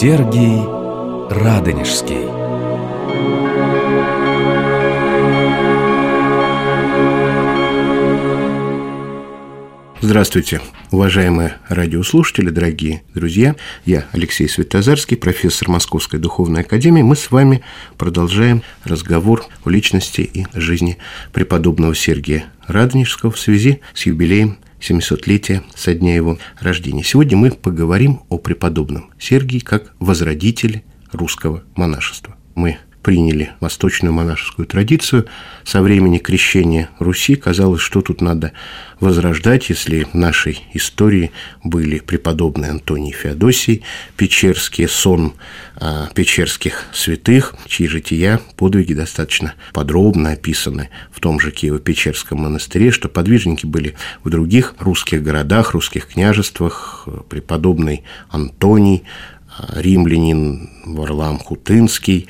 Сергий Радонежский Здравствуйте, уважаемые радиослушатели, дорогие друзья. Я Алексей Светозарский, профессор Московской Духовной Академии. Мы с вами продолжаем разговор о личности и жизни преподобного Сергия Радонежского в связи с юбилеем 700-летия со дня его рождения. Сегодня мы поговорим о преподобном Сергии как возродителе русского монашества. Мы приняли восточную монашескую традицию. Со времени крещения Руси казалось, что тут надо возрождать, если в нашей истории были преподобные Антоний Феодосий, Печерский сон а, печерских святых, чьи жития, подвиги достаточно подробно описаны в том же Киево-Печерском монастыре, что подвижники были в других русских городах, русских княжествах, преподобный Антоний, а, римлянин Варлам Хутынский,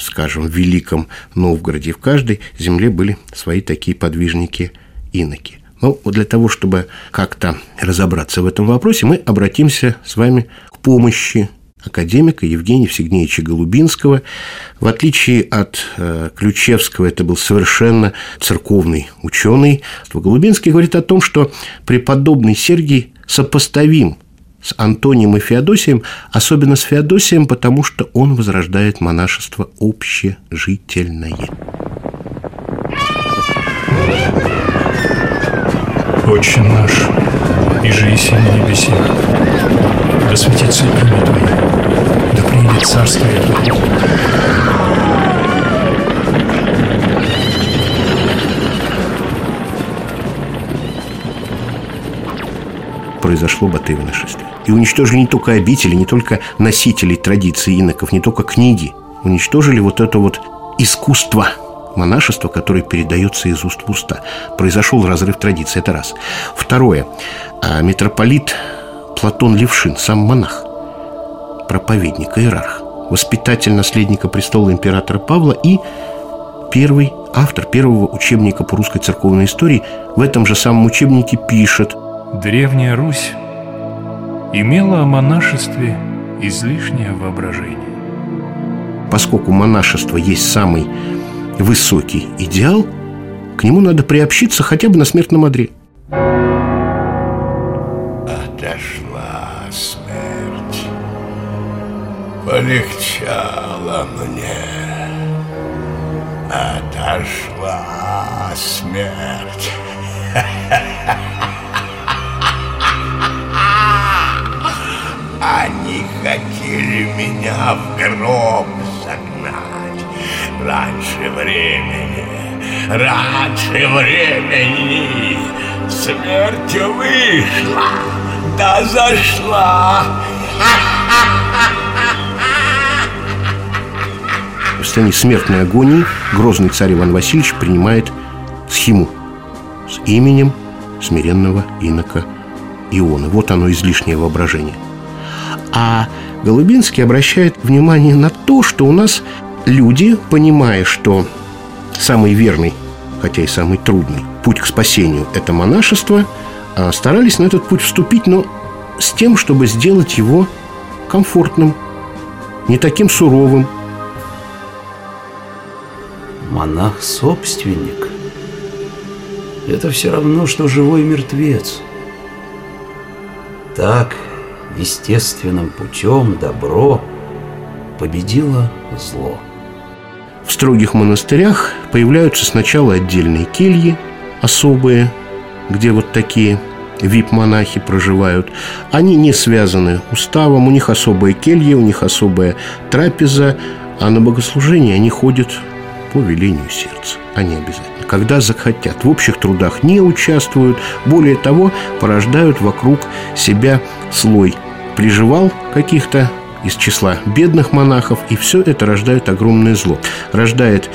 скажем, в Великом Новгороде. В каждой земле были свои такие подвижники-иноки. Но ну, для того, чтобы как-то разобраться в этом вопросе, мы обратимся с вами к помощи академика Евгения Всегнеевича Голубинского. В отличие от э, Ключевского, это был совершенно церковный ученый. Голубинский говорит о том, что преподобный Сергий сопоставим с Антонием и Феодосием, особенно с Феодосием, потому что он возрождает монашество общежительное. Отче наш, и же и на небесах, да светится имя Твое, да приедет царствие Твое. Произошло Батыево нашествие. И уничтожили не только обители, не только носителей традиций иноков, не только книги. Уничтожили вот это вот искусство монашества, которое передается из уст в уста. Произошел разрыв традиций, это раз. Второе. А митрополит Платон Левшин, сам монах, проповедник, иерарх, воспитатель наследника престола императора Павла и первый автор первого учебника по русской церковной истории в этом же самом учебнике пишет – Древняя Русь имела о монашестве излишнее воображение. Поскольку монашество есть самый высокий идеал, к нему надо приобщиться хотя бы на смертном одре. Отошла смерть, полегчало мне. Отошла смерть. меня в гроб загнать раньше времени, раньше времени. Смерть вышла, да зашла. В сцене смертной агонии грозный царь Иван Васильевич принимает схему с именем смиренного инока Иона. Вот оно излишнее воображение – а Голубинский обращает внимание на то, что у нас люди, понимая, что самый верный, хотя и самый трудный путь к спасению – это монашество, а, старались на этот путь вступить, но с тем, чтобы сделать его комфортным, не таким суровым. Монах-собственник – это все равно, что живой мертвец. Так естественным путем добро победило зло. В строгих монастырях появляются сначала отдельные кельи, особые, где вот такие вип-монахи проживают. Они не связаны уставом, у них особая келья, у них особая трапеза, а на богослужение они ходят по велению сердца. Они обязательно когда захотят. В общих трудах не участвуют, более того, порождают вокруг себя слой приживал каких-то из числа бедных монахов, и все это рождает огромное зло. Рождает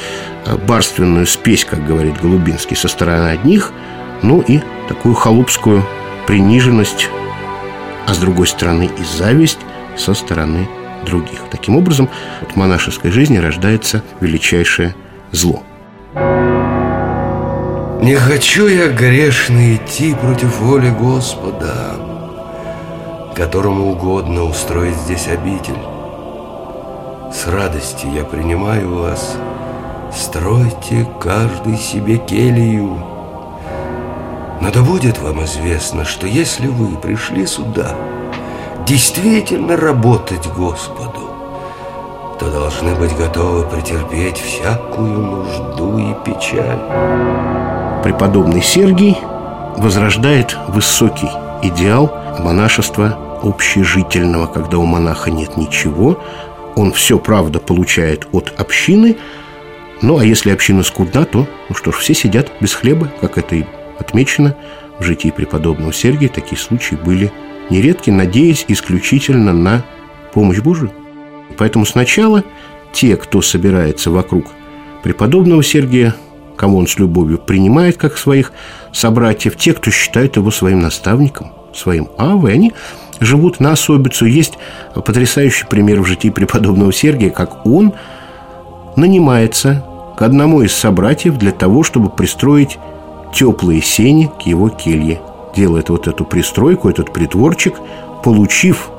э, барственную спесь, как говорит Голубинский, со стороны одних, ну и такую холопскую приниженность, а с другой стороны и зависть со стороны других. Таким образом, в монашеской жизни рождается величайшее зло. Не хочу я грешно идти против воли Господа, которому угодно устроить здесь обитель. С радостью я принимаю вас. Стройте каждый себе келью. Но да будет вам известно, что если вы пришли сюда действительно работать Господу, то должны быть готовы претерпеть всякую нужду и печаль. Преподобный Сергий возрождает высокий идеал монашества общежительного, когда у монаха нет ничего, он все, правда, получает от общины, ну, а если община скудна, то, ну что ж, все сидят без хлеба, как это и отмечено в житии преподобного Сергия. Такие случаи были нередки, надеясь исключительно на помощь Божию. Поэтому сначала те, кто собирается вокруг преподобного Сергия, кого он с любовью принимает как своих собратьев, те, кто считает его своим наставником, своим авой, они живут на особицу. Есть потрясающий пример в житии преподобного Сергия, как он нанимается к одному из собратьев для того, чтобы пристроить теплые сени к его келье. Делает вот эту пристройку, этот притворчик, получив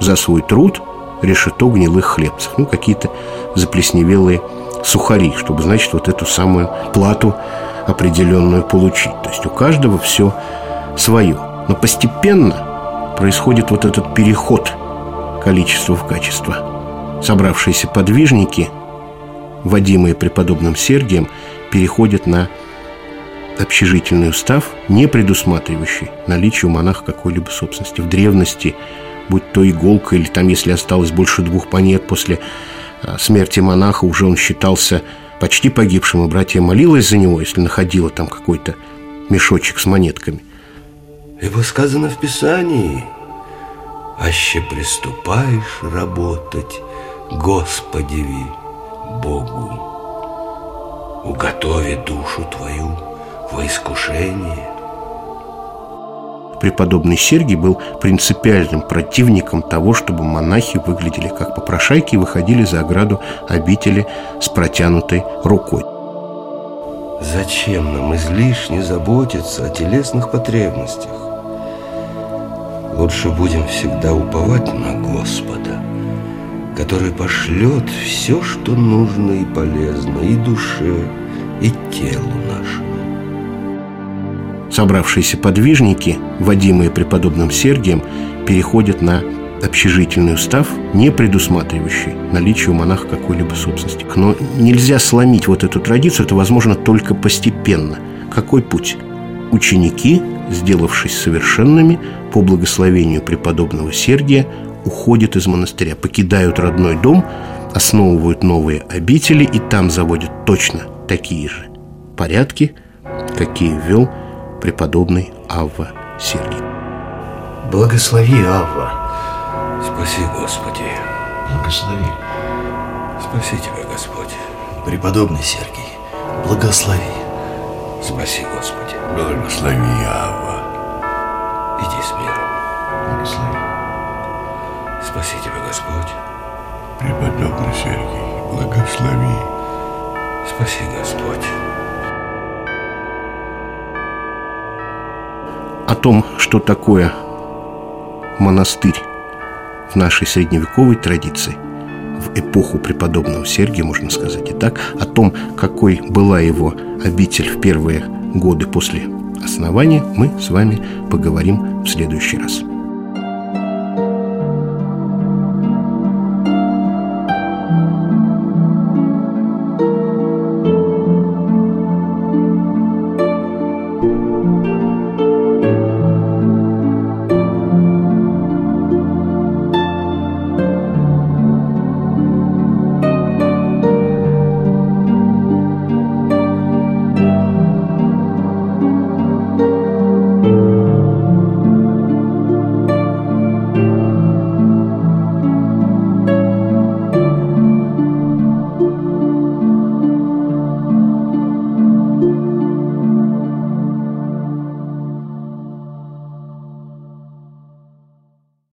за свой труд решето гнилых хлебцев. Ну, какие-то заплесневелые сухари, чтобы, значит, вот эту самую плату определенную получить. То есть у каждого все свое. Но постепенно происходит вот этот переход количества в качество. Собравшиеся подвижники, водимые преподобным Сергием, переходят на общежительный устав, не предусматривающий наличие у монаха какой-либо собственности. В древности, будь то иголка или там, если осталось больше двух планет после смерти монаха, уже он считался почти погибшим, и братья молилась за него, если находила там какой-то мешочек с монетками. Ибо сказано в Писании, «Аще приступаешь работать, Господеви Богу, уготови душу твою во искушение». Преподобный Сергий был принципиальным противником того, чтобы монахи выглядели как попрошайки и выходили за ограду обители с протянутой рукой. Зачем нам излишне заботиться о телесных потребностях? Лучше будем всегда уповать на Господа, который пошлет все, что нужно и полезно и душе, и телу нашему. Собравшиеся подвижники, водимые преподобным Сергием, переходят на общежительный устав, не предусматривающий наличие у монаха какой-либо собственности. Но нельзя сломить вот эту традицию, это возможно только постепенно. Какой путь? Ученики, сделавшись совершенными, по благословению преподобного Сергия уходят из монастыря, покидают родной дом, основывают новые обители и там заводят точно такие же порядки, какие ввел преподобный Авва Сергий. Благослови, Авва. Спаси, Господи. Благослови. Спаси Тебя, Господь. Преподобный Сергий, благослови. Спаси, Господи. Благослови, Ава. Иди с миром. Благослови. Спаси Тебя, Господь. Преподобный Сергий, благослови. Спаси, Господь. О том, что такое монастырь в нашей средневековой традиции, в эпоху преподобного Сергия, можно сказать и так, о том, какой была его обитель в первые годы после основания, мы с вами поговорим в следующий раз.